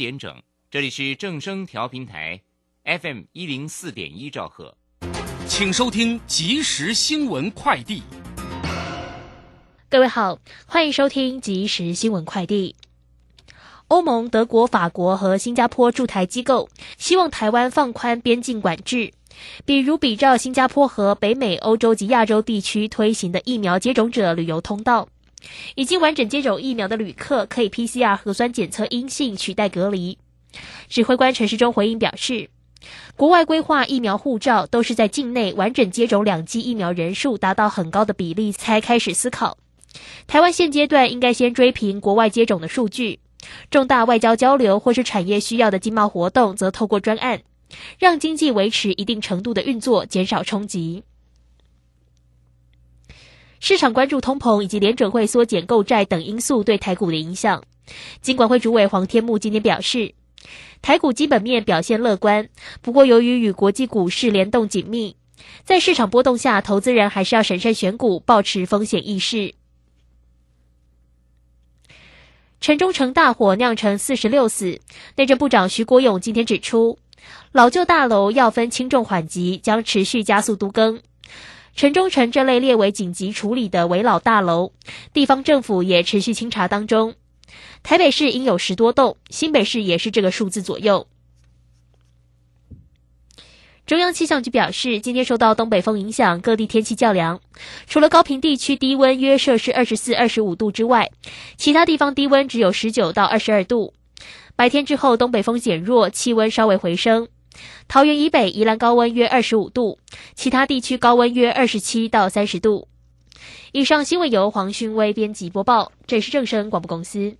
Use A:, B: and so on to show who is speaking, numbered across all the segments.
A: 点整，这里是正声调频台，FM 一零四点一兆赫，
B: 请收听即时新闻快递。
C: 各位好，欢迎收听即时新闻快递。欧盟、德国、法国和新加坡驻台机构希望台湾放宽边境管制，比如比照新加坡和北美、欧洲及亚洲地区推行的疫苗接种者旅游通道。已经完整接种疫苗的旅客可以 PCR 核酸检测阴性取代隔离。指挥官陈世忠回应表示，国外规划疫苗护照都是在境内完整接种两剂疫苗人数达到很高的比例才开始思考。台湾现阶段应该先追平国外接种的数据。重大外交交流或是产业需要的经贸活动，则透过专案，让经济维持一定程度的运作，减少冲击。市场关注通膨以及联准会缩减购债等因素对台股的影响。金管会主委黄天木今天表示，台股基本面表现乐观，不过由于与国际股市联动紧密，在市场波动下，投资人还是要审慎选股，保持风险意识。城中城大火酿成四十六死，内政部长徐国勇今天指出，老旧大楼要分轻重缓急，将持续加速都更。城中城这类列为紧急处理的围老大楼，地方政府也持续清查当中。台北市应有十多栋，新北市也是这个数字左右。中央气象局表示，今天受到东北风影响，各地天气较凉。除了高平地区低温约摄氏二十四、二十五度之外，其他地方低温只有十九到二十二度。白天之后，东北风减弱，气温稍微回升。桃园以北、宜兰高温约二十五度，其他地区高温约二十七到三十度。以上新闻由黄勋威编辑播报，这是正声广播公司。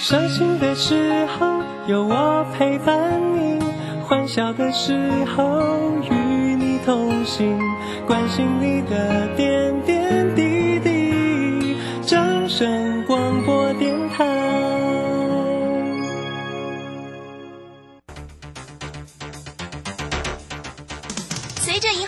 D: 伤心的时候有我陪伴你，欢笑的时候与你同行，关心你的点点滴滴。掌声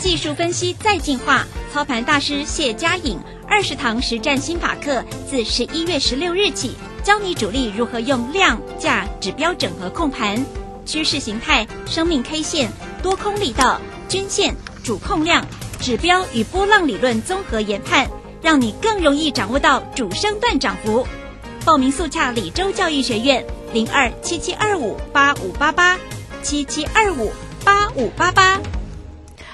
E: 技术分析再进化，操盘大师谢佳颖二十堂实战心法课，自十一月十六日起，教你主力如何用量价指标整合控盘，趋势形态、生命 K 线、多空力道、均线、主控量、指标与波浪理论综合研判，让你更容易掌握到主升段涨幅。报名速洽李州教育学院零二七七二五八五八八七七二五八五八八。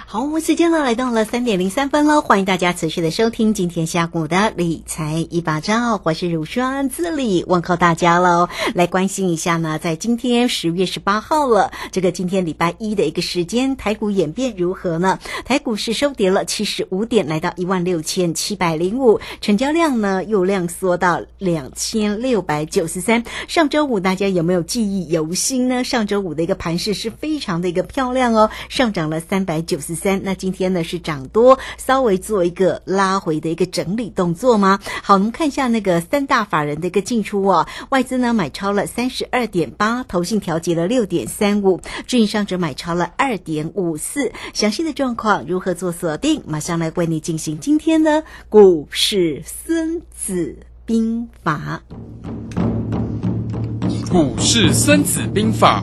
F: 好，我们时间呢来到了三点零三分喽，欢迎大家持续的收听今天下午的理财一把照，我是乳霜自理问候大家喽。来关心一下呢，在今天十月十八号了，这个今天礼拜一的一个时间，台股演变如何呢？台股是收跌了七十五点，来到一万六千七百零五，成交量呢又量缩到两千六百九十三。上周五大家有没有记忆犹新呢？上周五的一个盘势是非常的一个漂亮哦，上涨了三百九十。三，那今天呢是涨多，稍微做一个拉回的一个整理动作吗？好，我们看一下那个三大法人的一个进出哦，外资呢买超了三十二点八，投信调节了六点三五，运营商只买超了二点五四。详细的状况如何做锁定？马上来为你进行今天的股市孙子兵法。
B: 股市孙子兵法。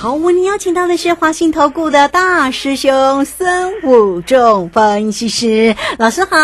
F: 好，我们邀请到的是华信投顾的大师兄孙武仲分析师老师好。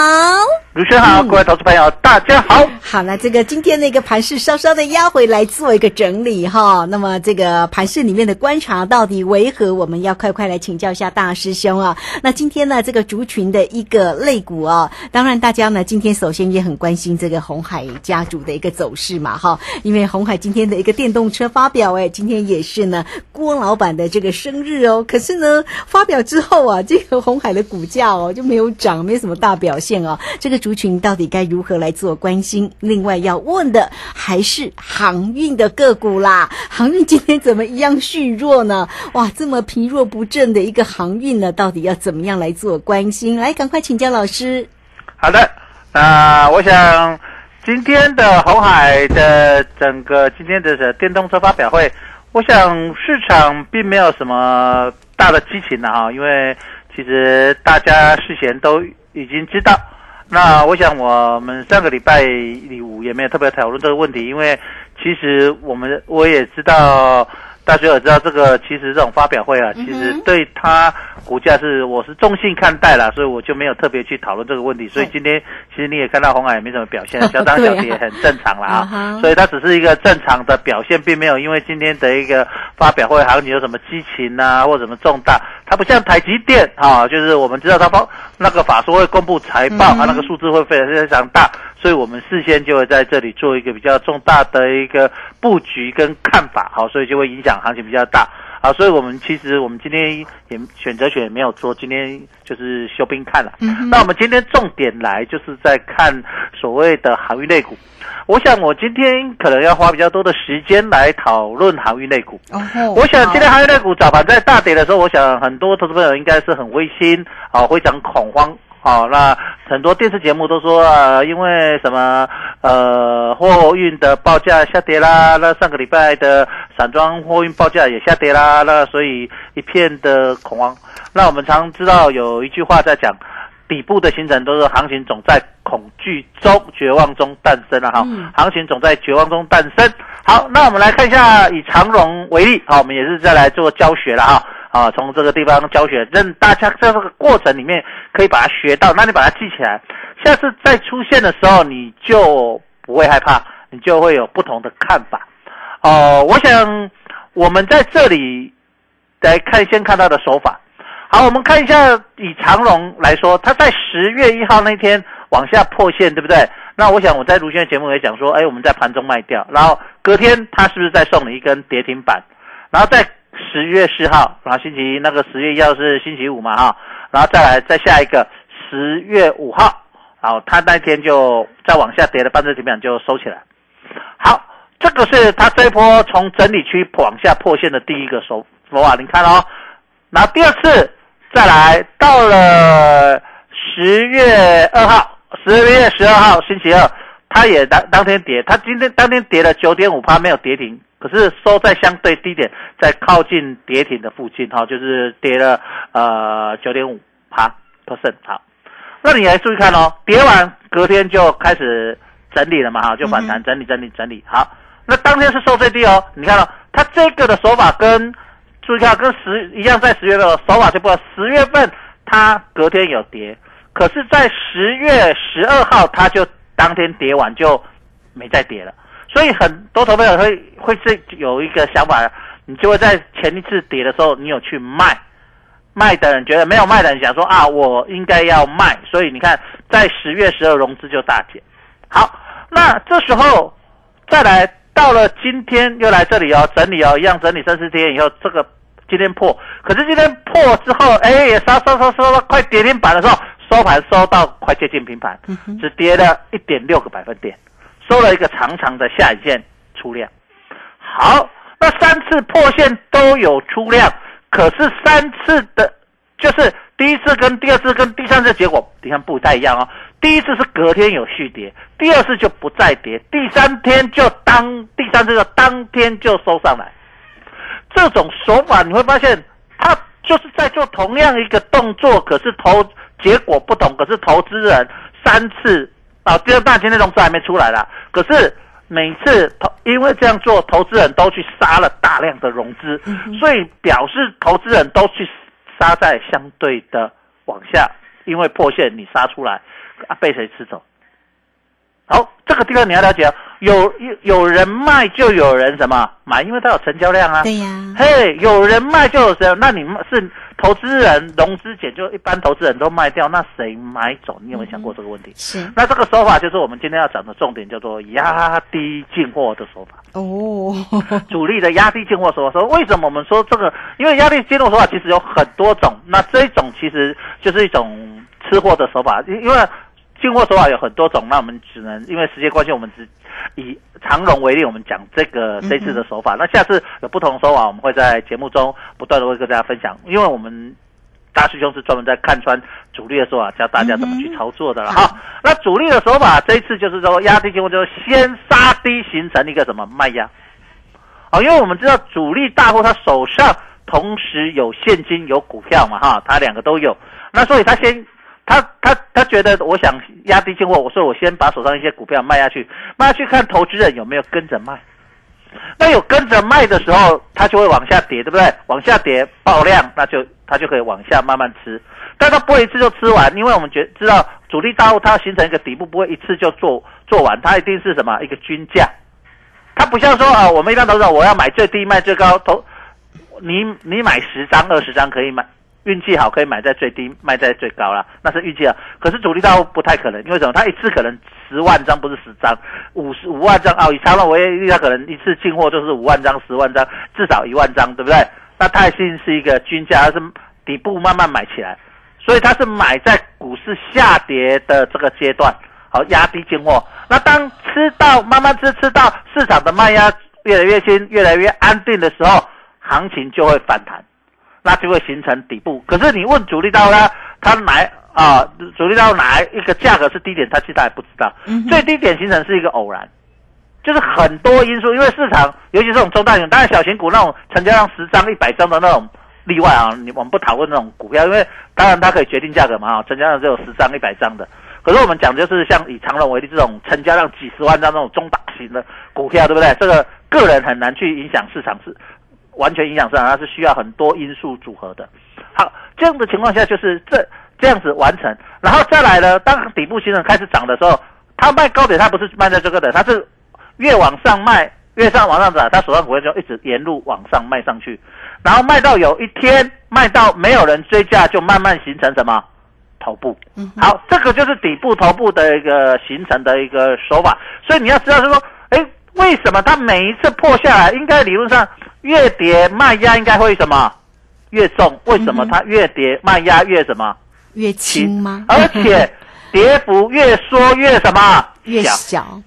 G: 卢轩好，各位投资朋友，大家好。
F: 好了，这个今天那个盘势稍稍的压回来做一个整理哈。那么这个盘势里面的观察到底为何？我们要快快来请教一下大师兄啊。那今天呢，这个族群的一个类股啊，当然大家呢今天首先也很关心这个红海家族的一个走势嘛哈，因为红海今天的一个电动车发表，哎，今天也是呢郭老板的这个生日哦。可是呢，发表之后啊，这个红海的股价哦就没有涨，没什么大表现哦。这个族群到底该如何来做关心？另外要问的还是航运的个股啦。航运今天怎么一样虚弱呢？哇，这么疲弱不振的一个航运呢，到底要怎么样来做关心？来，赶快请教老师。
G: 好的，那我想今天的红海的整个今天的电动车发表会，我想市场并没有什么大的激情了哈，因为其实大家事先都已经知道。那我想我们上个礼拜五也没有特别讨论这个问题，因为其实我们我也知道。大家也知道这个，其实这种发表会啊，其实对它股价是我是中性看待啦，所以我就没有特别去讨论这个问题。所以今天其实你也看到红海也没什么表现，小涨小跌很正常啦啊。所以它只是一个正常的表现，并没有因为今天的一个发表会行情有什么激情啊，或什么重大。它不像台积电啊，就是我们知道它包那个法说会公布财报啊，那个数字会非常非常大。所以我们事先就会在这里做一个比较重大的一个布局跟看法，好，所以就会影响行情比较大，好，所以我们其实我们今天也选择权也没有做，今天就是休兵看了。那我们今天重点来就是在看所谓的航运类股，我想我今天可能要花比较多的时间来讨论航运类股。我想今天航运类股早盘在大跌的时候，我想很多投资朋友应该是很灰心，啊，非常恐慌。好，那很多电视节目都说啊，因为什么呃，货运的报价下跌啦，那上个礼拜的散装货运报价也下跌啦，那所以一片的恐慌。那我们常知道有一句话在讲，底部的形成都是行情总在恐惧中、绝望中诞生了哈，行情总在绝望中诞生。好，那我们来看一下以长荣为例，好，我们也是再来做教学了哈。啊，从这个地方教学，让大家在这个过程里面可以把它学到，那你把它记起来，下次再出现的时候，你就不会害怕，你就会有不同的看法。哦，我想我们在这里来看，先看到的手法。好，我们看一下以长龙来说，它在十月一号那天往下破线，对不对？那我想我在卢轩的节目也讲说，哎，我们在盘中卖掉，然后隔天它是不是再送你一根跌停板？然后在十月四号，然后星期一那个十月一号是星期五嘛哈，然后再来再下一个十月五号，然后它那天就再往下跌的半日停板就收起来。好，这个是它这一波从整理区往下破线的第一个手手法，你看哦。然后第二次再来到了十月二号，十月十二号星期二，它也当当天跌，它今天当天跌了九点五趴，没有跌停。可是收在相对低点，在靠近跌停的附近，哈，就是跌了呃九点五趴 percent，好，那你来注意看哦，跌完隔天就开始整理了嘛，哈，就反弹整理整理整理，好，那当天是收最低哦，你看到它这个的手法跟注意看跟十一样，在十月份手法就不，十月份它隔天有跌，可是在十月十二号它就当天跌完就没再跌了。所以很多投资者会会是有一个想法，你就会在前一次跌的时候，你有去卖，卖的人觉得没有卖的人想说啊，我应该要卖，所以你看在十月十二融资就大减。好，那这时候再来到了今天又来这里哦，整理哦，一样整理三四天以后，这个今天破，可是今天破之后，哎，也杀杀杀杀到快跌停板的时候，收盘收到快接近平盘，只跌了一点六个百分点。收了一个长长的下影线出量，好，那三次破线都有出量，可是三次的，就是第一次跟第二次跟第三次结果，你看不太一样哦。第一次是隔天有续跌，第二次就不再跌，第三天就当第三次的当天就收上来。这种手法你会发现，他就是在做同样一个动作，可是投结果不同，可是投资人三次。啊，第二大天那融资还没出来啦，可是每次投，因为这样做，投资人都去杀了大量的融资，所以表示投资人都去杀在相对的往下，因为破线你杀出来，啊，被谁吃走？好，这个地方你要了解，有有有人卖就有人什么买，因为它有成交量啊。
F: 对呀，
G: 嘿，有人卖就有谁，那你们是投资人融资减，就一般投资人都卖掉，那谁买走？你有没有想过这个问题？
F: 是
G: 那这个手法就是我们今天要讲的重点，叫做压低进货的手法。
F: 哦，
G: 主力的压低进货手法，说为什么我们说这个？因为压低进货手法其实有很多种，那这一种其实就是一种吃货的手法，因因为。进货手法有很多种，那我们只能因为时间关系，我们只以长荣为例，我们讲这个这次的手法。那下次有不同的手法，我们会在节目中不断的会跟大家分享。因为我们大师兄是专门在看穿主力的手法，教大家怎么去操作的了哈。那主力的手法这一次就是说压低进货，就是先杀低形成一个什么卖压。哦，因为我们知道主力大户他手上同时有现金有股票嘛哈，他两个都有，那所以他先。他他他觉得我想压低进货，我说我先把手上一些股票卖下去，卖下去看投资人有没有跟着卖。那有跟着卖的时候，它就会往下跌，对不对？往下跌爆量，那就它就可以往下慢慢吃。但它不会一次就吃完，因为我们觉知道主力大户它形成一个底部，不会一次就做做完，它一定是什么一个均价。它不像说啊，我们一般投资者我要买最低卖最高，投你你买十张二十张可以买。运气好可以买在最低，卖在最高了，那是运气啊。可是主力大户不太可能，因为什么？他一次可能十万张，不是十张，五十五万张啊。以长隆为例，他可能一次进货就是五万张、十万张，至少一万张，对不对？那泰信是一个均价，是底部慢慢买起来，所以他是买在股市下跌的这个阶段，好压低进货。那当吃到慢慢吃，吃到市场的卖压越来越轻、越来越安定的时候，行情就会反弹。那就会形成底部。可是你问主力到呢，它哪啊？主力到哪一个价格是低点？它其实还不知道。最低点形成是一个偶然，就是很多因素。因为市场，尤其这种中大型，当然小型股那种成交量十张、一百张的那种例外啊。你我们不讨论那种股票，因为当然它可以决定价格嘛。啊，成交量只有十张、一百张的。可是我们讲就是像以长隆为例，这种成交量几十万张那种中大型的股票，对不对？这个个人很难去影响市场是。完全影响市场，它是需要很多因素组合的。好，这样的情况下就是这这样子完成，然后再来呢，当底部形成开始涨的时候，它卖高点，它不是卖在这个的，它是越往上卖，越上往上涨，它手上股票就一直沿路往上卖上去，然后卖到有一天卖到没有人追价，就慢慢形成什么头部。好，这个就是底部头部的一个形成的一个手法。所以你要知道，是说，哎，为什么它每一次破下来，应该理论上。越跌卖压应该会什么越重？为什么它越跌卖压越什么
F: 越轻吗？
G: 而且跌幅越缩越什么
F: 越小？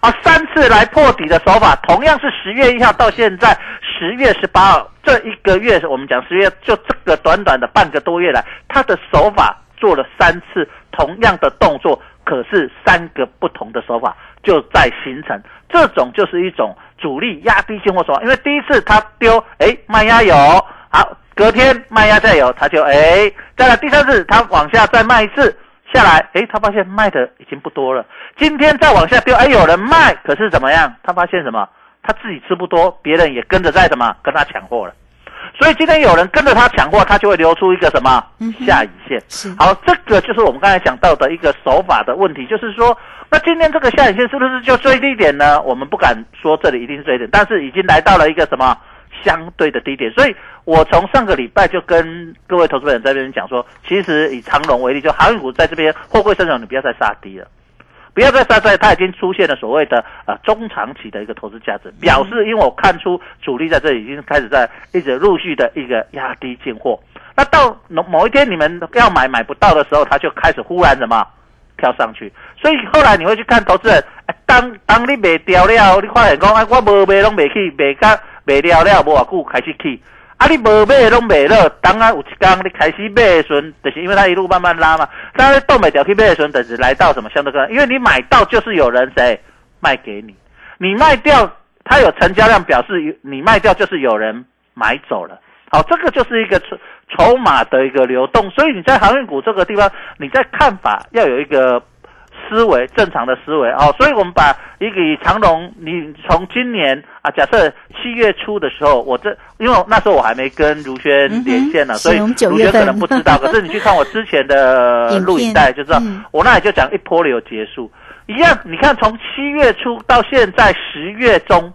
G: 啊，三次来破底的手法，同样是十月一号到现在十月十八号这一个月，我们讲十月就这个短短的半个多月来，他的手法做了三次同样的动作，可是三个不同的手法就在形成，这种就是一种。主力压低进货手，因为第一次他丢，哎，卖压有，好，隔天卖压再有，他就哎，再来第三次他往下再卖一次下来，哎，他发现卖的已经不多了，今天再往下丢，哎，有人卖，可是怎么样？他发现什么？他自己吃不多，别人也跟着在什么跟他抢货了，所以今天有人跟着他抢货，他就会留出一个什么下影线。好，这个就是我们刚才讲到的一个手法的问题，就是说。那今天这个下影线是不是就最低点呢？我们不敢说这里一定是最低点，但是已经来到了一个什么相对的低点。所以我从上个礼拜就跟各位投资人在这边讲说，其实以长隆为例，就航运股在这边货柜上涨，你不要再杀低了，不要再杀在它已经出现了所谓的呃中长期的一个投资价值，表示因为我看出主力在这里已经开始在一直陆续的一个压低进货。那到某某一天你们要买买不到的时候，它就开始忽然什么？跳上去，所以后来你会去看投资人，当当你卖掉了，你发现讲，啊，我无卖拢卖去，卖甲卖掉了，无偌久开始去，啊，你无买拢卖了，当啊有一天你开始买的时阵，就是因为它一路慢慢拉嘛，当然都卖掉去买的时阵，等是来到什么相对高，因为你买到就是有人谁卖给你，你卖掉，它有成交量，表示你卖掉就是有人买走了。好，这个就是一个筹筹码的一个流动，所以你在航运股这个地方，你在看法要有一个思维，正常的思维哦。所以我们把一个长隆，你从今年啊，假设七月初的时候，我这因为那时候我还没跟如轩连线呢，
F: 嗯
G: 所以如轩可能不知道。可是你去看我之前的录影 带就知道，
F: 嗯
G: 我那里就讲一波流结束一样。你看从七月初到现在十月中。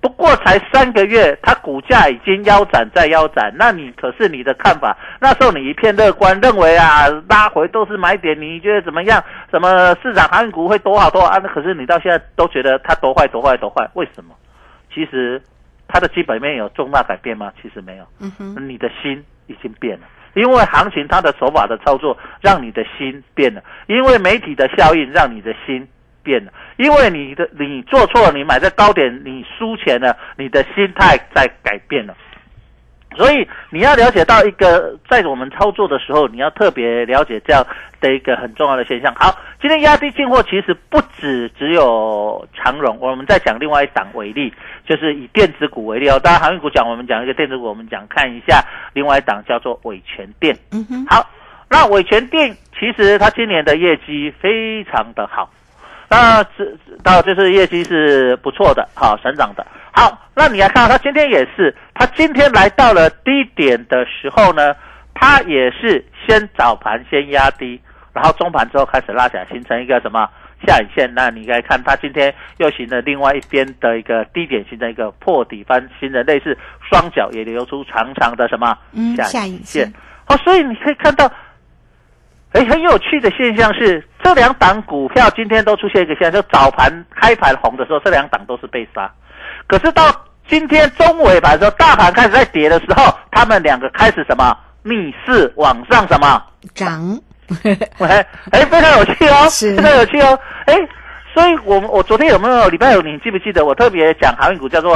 G: 不过才三个月，它股价已经腰斩再腰斩。那你可是你的看法，那时候你一片乐观，认为啊拉回都是买点，你觉得怎么样？什么市场航运股会多好多好啊？那可是你到现在都觉得它多坏多坏多坏，为什么？其实它的基本面有重大改变吗？其实没有。
F: 嗯哼，
G: 你的心已经变了，因为行情它的手法的操作让你的心变了，因为媒体的效应让你的心变了，因为你的你做错了，你买在高点，你输钱了，你的心态在改变了。所以你要了解到一个，在我们操作的时候，你要特别了解这样的一个很重要的现象。好，今天压低进货其实不止只有长荣，我们再讲另外一档为例，就是以电子股为例哦。当然航运股讲，我们讲一个电子股，我们讲看一下另外一档叫做伟全电。
F: 嗯哼，
G: 好，那伟全电其实它今年的业绩非常的好，那这到就是业绩是不错的，好成长的。好，那你来看它今天也是，它今天来到了低点的时候呢，它也是先早盘先压低，然后中盘之后开始拉起来，形成一个什么下影线？那你来看它今天又形成另外一边的一个低点，形成一个破底翻，形成类似双脚也流出长长的什么
F: 嗯下
G: 下
F: 影线
G: 影线。好，所以你可以看到，哎，很有趣的现象是，这两档股票今天都出现一个现象，就早盘开盘红的时候，这两档都是被杀，可是到今天中尾盘的时候，大盘开始在跌的时候，他们两个开始什么逆势往上什么？
F: 涨，
G: 哎哎，非常有趣哦，非常有趣哦，哎，所以我们我昨天有没有礼拜五你记不记得我特别讲航运股叫做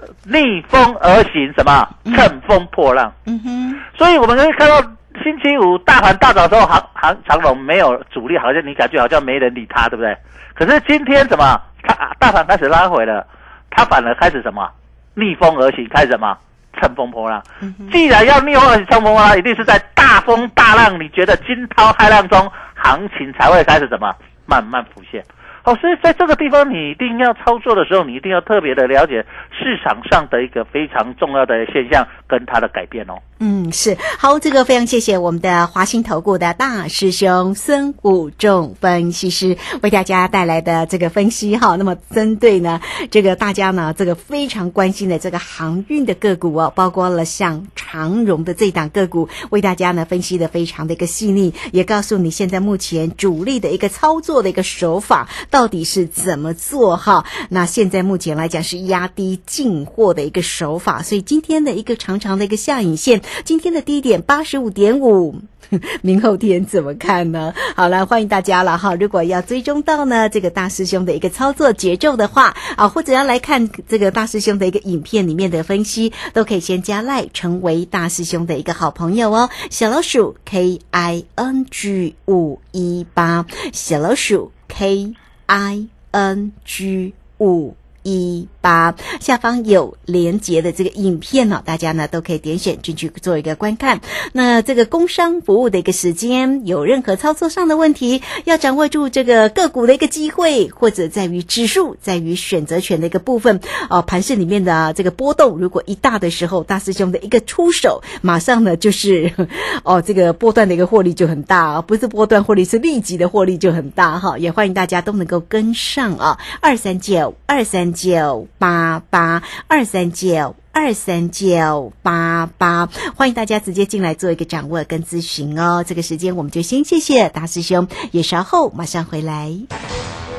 G: 呃逆风而行，什么乘风破浪？
F: 嗯哼，
G: 所以我们可以看到星期五大盘大涨的时候，行行长龙没有主力，好像你感觉好像没人理它，对不对？可是今天怎么，它大盘开始拉回了，它反而开始什么逆风而行，开始什么乘风破浪。
F: 嗯，
G: 既然要逆风而行、乘风破浪，一定是在大风大浪，你觉得惊涛骇浪中，行情才会开始什么慢慢浮现。哦，所以在这个地方，你一定要操作的时候，你一定要特别的了解市场上的一个非常重要的现象跟它的改变哦。
F: 嗯，是好，这个非常谢谢我们的华兴投顾的大师兄孙武仲分析师为大家带来的这个分析哈。那么针对呢这个大家呢这个非常关心的这个航运的个股哦，包括了像长荣的这档个股，为大家呢分析的非常的一个细腻，也告诉你现在目前主力的一个操作的一个手法到底是怎么做哈。那现在目前来讲是压低进货的一个手法，所以今天的一个长长的一个下影线。今天的低点八十五点五，明后天怎么看呢？好了，欢迎大家了哈！如果要追踪到呢这个大师兄的一个操作节奏的话啊，或者要来看这个大师兄的一个影片里面的分析，都可以先加赖成为大师兄的一个好朋友哦。小老鼠 K I N G 五一八，小老鼠 K I N G 五。一八下方有连接的这个影片呢、大家呢都可以点选进去做一个观看。那这个工商服务的一个时间，有任何操作上的问题，要掌握住这个个股的一个机会，或者在于指数，在于选择权的一个部分哦。盘市里面的这个波动，如果一大的时候，大师兄的一个出手，马上呢就是 哦这个波段的一个获利就很大，不是波段获利，是立即的获利就很大哈。也欢迎大家都能够跟上啊，二三九二三。九八八二三九二三九八八，欢迎大家直接进来做一个掌握跟咨询哦。这个时间我们就先谢谢大师兄，也稍后马上回来。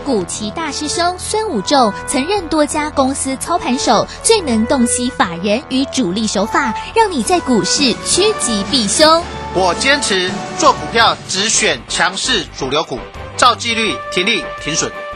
H: 古奇大师兄孙武仲曾任多家公司操盘手，最能洞悉法人与主力手法，让你在股市趋吉避凶。
I: 我坚持做股票只选强势主流股，照纪律停利停损。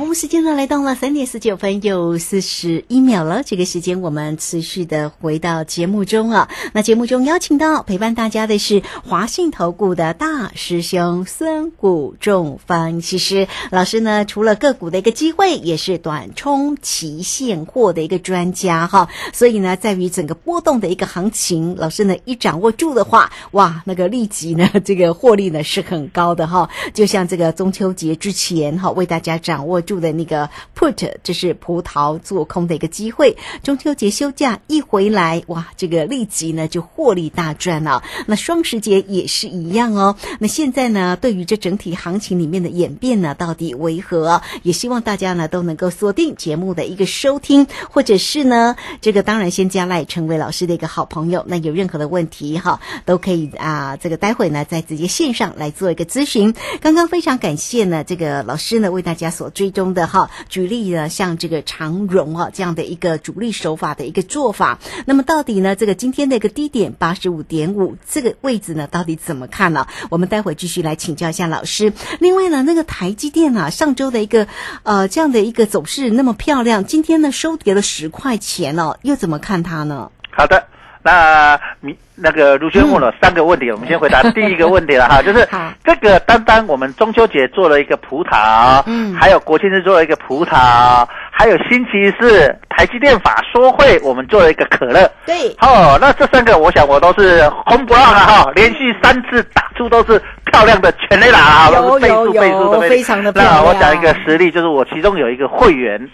F: 我们时间呢来到了三点十九分又四十一秒了。这个时间我们持续的回到节目中啊。那节目中邀请到陪伴大家的是华信投顾的大师兄孙谷仲分析师老师呢，除了个股的一个机会，也是短冲期现货的一个专家哈。所以呢，在于整个波动的一个行情，老师呢一掌握住的话，哇，那个立即呢这个获利呢是很高的哈。就像这个中秋节之前哈，为大家掌握。住的那个 put，这是葡萄做空的一个机会。中秋节休假一回来，哇，这个立即呢就获利大赚了。那双十节也是一样哦。那现在呢，对于这整体行情里面的演变呢，到底为何？也希望大家呢都能够锁定节目的一个收听，或者是呢，这个当然先加赖成为老师的一个好朋友。那有任何的问题哈，都可以啊，这个待会呢再直接线上来做一个咨询。刚刚非常感谢呢，这个老师呢为大家所追。中的哈，举例呢，像这个长荣啊这样的一个主力手法的一个做法，那么到底呢，这个今天的一个低点八十五点五这个位置呢，到底怎么看呢？我们待会继续来请教一下老师。另外呢，那个台积电啊，上周的一个呃这样的一个走势那么漂亮，今天呢收跌了十块钱哦，又怎么看它呢？
G: 好的。那你那个卢轩问了三个问题，我们先回答第一个问题了 哈，就是这个单单我们中秋节做了一个葡萄，嗯，还有国庆日做了一个葡萄，还有星期四台积电法说会，我们做了一个可乐，
F: 对，
G: 哦，那这三个我想我都是红不让啊哈，连续三次打出都是漂亮的全垒打啊，倍数倍数
F: 的非常的漂
G: 亮。那我讲一个实例，就是我其中有一个会员。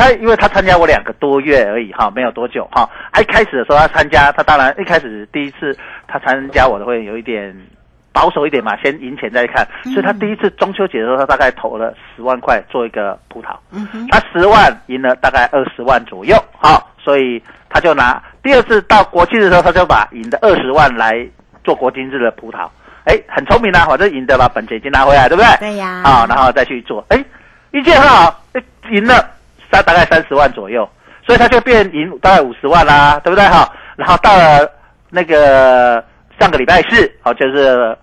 G: 他因为他参加我两个多月而已哈，没有多久哈。一开始的时候他参加，他当然一开始第一次他参加我的会有一点保守一点嘛，先赢钱再看。所以他第一次中秋节的时候，他大概投了十万块做一个葡萄。他十万赢了大概二十万左右哈，所以他就拿第二次到国庆的时候，他就把赢的二十万来做国庆日的葡萄。哎，很聪明啊，反正赢得把本钱已经拿回来，对不对？
F: 对呀。
G: 啊，然后再去做，哎，一件很好，赢了。三大概三十万左右，所以他就变赢大概五十万啦，对不对哈？然后到了那个上个礼拜四，好，就是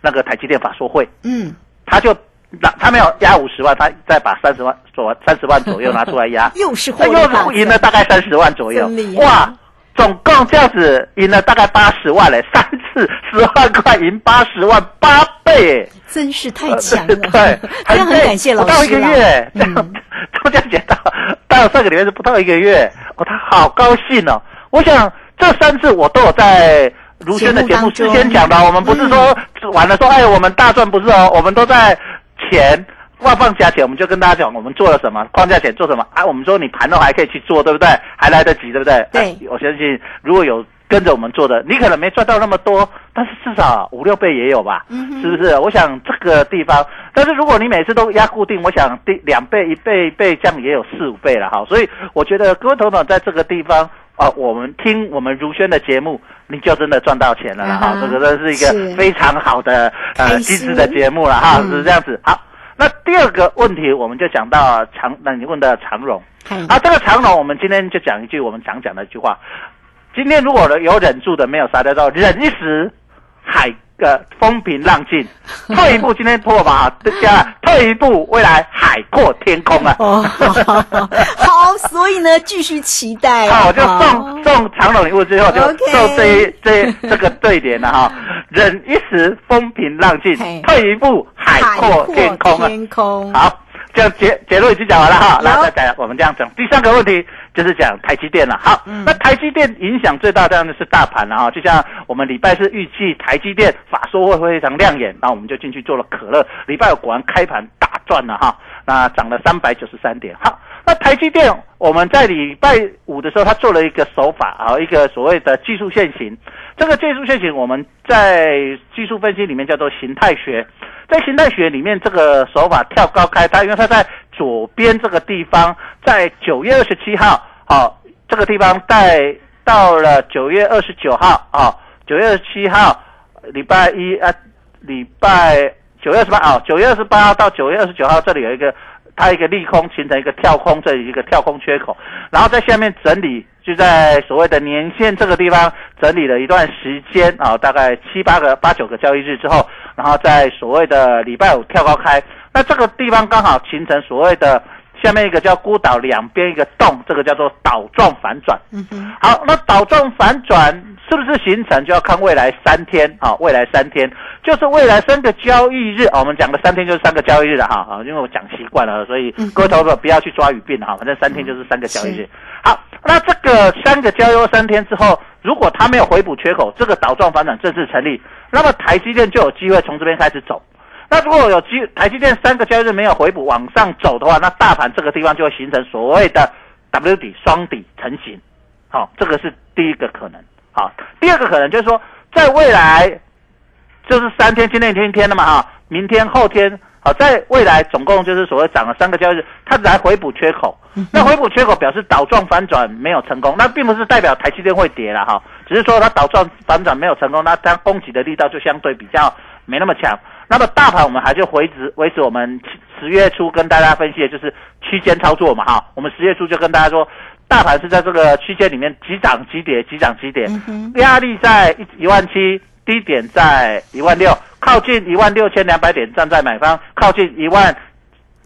G: 那个台积电法说会，嗯，他就拿他没有压五十万，他再把三十万左三十万左右拿出来压，
F: 又是
G: 又是赢了大概三十万左右，哇！总共这样子赢了大概八十万嘞，三次十万块赢八十万，八倍，
F: 真是太强了。
G: 对，
F: 非常感谢老师。
G: 不到一个月，这样这样讲到到上个礼拜是不到一个月，哦，他好高兴哦。我想这三次我都有在如轩的节目之前讲的，我们不是说完了说哎我们大赚不是哦，我们都在前。外放加钱，我们就跟大家讲，我们做了什么，框架钱做什么啊？我们说你盘后还可以去做，对不对？还来得及，对不对？
F: 对，
G: 我相信如果有跟着我们做的，你可能没赚到那么多，但是至少五六倍也有吧？嗯，是不是？我想这个地方，但是如果你每次都压固定，我想第两倍、一倍、一倍这样也有四五倍了哈。所以我觉得各位头脑在这个地方啊，我们听我们如轩的节目，你就真的赚到钱了了哈。这个真是一个非常好的呃机智的节目了哈，是这样子。好。那第二个问题，我们就讲到长，那你问的长荣，啊，这个长荣，我们今天就讲一句我们常讲的一句话，今天如果有忍住的，没有杀掉到，忍一时，海。呃风平浪静，退一步今天破吧，大家 退一步，未来海阔天空啊！
F: 好，所以呢，继续期待。
G: 好，就送送长荣礼物之后，就送这这这个对联了哈。忍一时风平浪静，退一步海阔天空啊！
F: 天空
G: 好。这样结结论已经讲完了哈，然后再讲我们这样讲第三个问题就是讲台积电了。好，那台积电影响最大当然是大盘了哈。就像我们礼拜四预计台积电法说会非常亮眼，那我们就进去做了可乐。礼拜五果然开盘大赚了哈，那涨了三百九十三点。好，那台积电我们在礼拜五的时候，他做了一个手法啊，一个所谓的技术线型。这个技术线型我们在技术分析里面叫做形态学。在形态学里面，这个手法跳高开它，因为它在左边这个地方，在九月二十七号，好，这个地方在到了九月二十九号，啊，九月二十七号，礼拜一啊，礼拜九月二十八啊，九月二十八号到九月二十九号，这里有一个它一个利空形成一个跳空，这里一个跳空缺口，然后在下面整理，就在所谓的年线这个地方整理了一段时间啊，大概七八个、八九个交易日之后，然后在所谓的礼拜五跳高开，那这个地方刚好形成所谓的。下面一个叫孤岛，两边一个洞，这个叫做岛状反转。好，那岛状反转是不是形成，就要看未来三天啊。未来三天就是未来三个交易日啊。我们讲的三天就是三个交易日了哈啊，因为我讲习惯了，所以各位投资者不要去抓语病哈。反正三天就是三个交易日。好，那这个三个交易三天之后，如果它没有回补缺口，这个岛状反转正式成立，那么台积电就有机会从这边开始走。那如果有机台积电三个交易日没有回补往上走的话，那大盘这个地方就会形成所谓的 W 底双底成型，好，这个是第一个可能。好，第二个可能就是说，在未来就是三天，今天一天一天的嘛，哈，明天后天，好，在未来总共就是所谓涨了三个交易日，它来回补缺口，那回补缺口表示倒状反转没有成功，那并不是代表台积电会跌了哈，只是说它倒状反转没有成功，那它供给的力道就相对比较没那么强。那么大盘我们还就维持维持我们十月初跟大家分析的就是区间操作嘛哈，我们十月初就跟大家说，大盘是在这个区间里面急涨急跌，急涨急跌，压力在一一万七，低点在一万六，靠近一万六千两百点站在买方，靠近一万。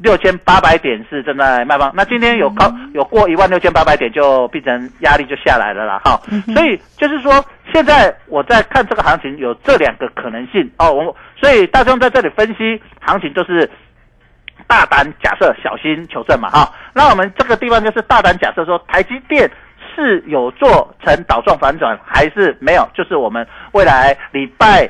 G: 六千八百点是正在卖方，那今天有高有过一万六千八百点，就变成压力就下来了啦，哈。所以就是说，现在我在看这个行情有这两个可能性哦，我所以大众在这里分析行情就是大胆假设，小心求证嘛，哈。那我们这个地方就是大胆假设说，台积电是有做成倒状反转还是没有？就是我们未来礼拜。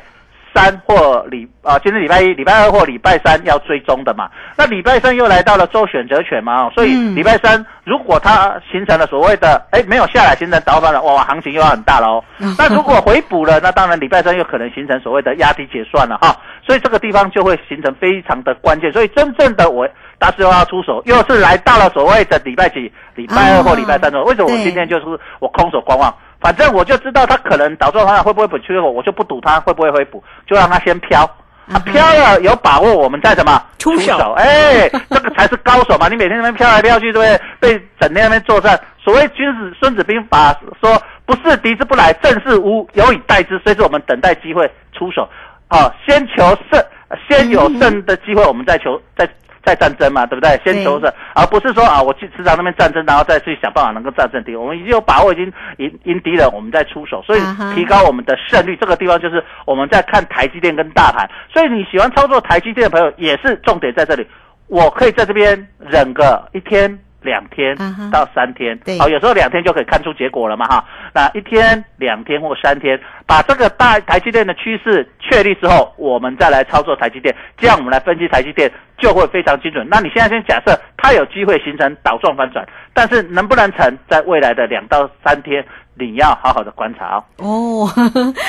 G: 三或礼啊，今天礼拜一、礼拜二或礼拜三要追踪的嘛。那礼拜三又来到了周选择权嘛，所以礼拜三如果它形成了所谓的哎没有下来形成倒反了，哇，行情又要很大喽。那如果回补了，那当然礼拜三又可能形成所谓的压低结算了哈。所以这个地方就会形成非常的关键。所以真正的我大师又要出手，又是来到了所谓的礼拜几、礼拜二或礼拜三的。为什么我今天就是我空手观望？反正我就知道它可能导致方向会不会补缺口，我就不赌它会不会回补，就让它先飘。它飘了有把握，我们再什么
F: 出手？
G: 哎，这个才是高手嘛！你每天那边飘来飘去，对不对？被整天那边作战。所谓君子孙子兵法说，不是敌之不来，正是无有以待之。所以说我们等待机会出手，啊，先求胜，先有胜的机会，我们再求再。在战争嘛，对不对？先求胜，而不是说啊，我去市场那边战争，然后再去想办法能够战胜敌人。我们已经有把握，已经赢赢敌人，我们再出手，所以提高我们的胜率。这个地方就是我们在看台积电跟大盘。所以你喜欢操作台积电的朋友，也是重点在这里。我可以在这边忍个一天。两天到三天，好，有时候两天就可以看出结果了嘛，哈。那一天、两天或三天，把这个大台积电的趋势确立之后，我们再来操作台积电，这样我们来分析台积电就会非常精准。那你现在先假设它有机会形成倒状反转，但是能不能成，在未来的两到三天。你要好好的观察
F: 哦。哦，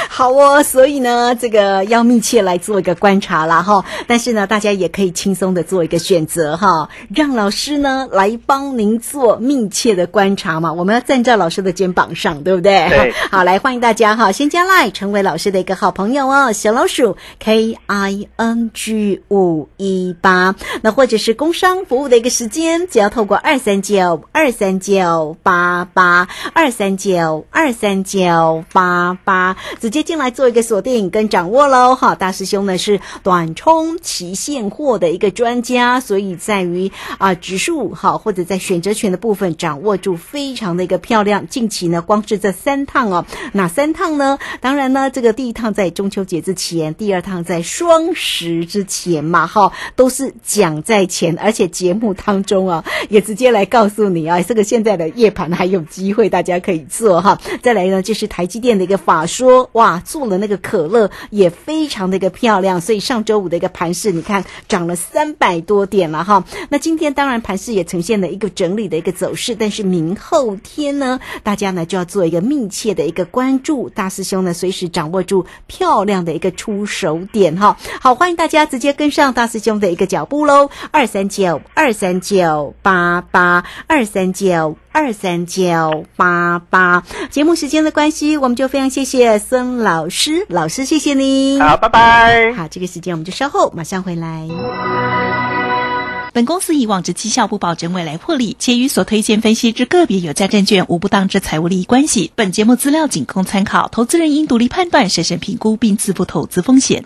F: 好哦，所以呢，这个要密切来做一个观察啦哈。但是呢，大家也可以轻松的做一个选择哈，让老师呢来帮您做密切的观察嘛。我们要站在老师的肩膀上，对不对？
G: 对。
F: 好，来欢迎大家哈，先加来成为老师的一个好朋友哦。小老鼠 K I N G 五一八，那或者是工商服务的一个时间，只要透过二三九二三九八八二三九。二三九八八，直接进来做一个锁定跟掌握喽！哈，大师兄呢是短冲期现货的一个专家，所以在于啊指数哈或者在选择权的部分掌握住非常的一个漂亮。近期呢，光是这三趟哦，哪三趟呢？当然呢，这个第一趟在中秋节之前，第二趟在双十之前嘛，哈，都是讲在前，而且节目当中啊，也直接来告诉你啊，这个现在的夜盘还有机会，大家可以做哈。再来呢，就是台积电的一个法说，哇，做了那个可乐也非常的一个漂亮，所以上周五的一个盘势，你看涨了三百多点了哈。那今天当然盘势也呈现了一个整理的一个走势，但是明后天呢，大家呢就要做一个密切的一个关注，大师兄呢随时掌握住漂亮的一个出手点哈。好，欢迎大家直接跟上大师兄的一个脚步喽，二三九二三九八八二三九。二三九八八，节目时间的关系，我们就非常谢谢孙老师，老师谢谢你，
G: 好，拜拜。
F: 好，这个时间我们就稍后马上回来。
J: 本公司以往之绩效不保证未来获利，且与所推荐分析之个别有价证券无不当之财务利益关系。本节目资料仅供参考，投资人应独立判断、审慎评估并自负投资风险。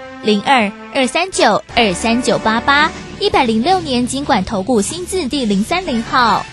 H: 零二二三九二三九八八，一百零六年经管投顾新字第零三零号。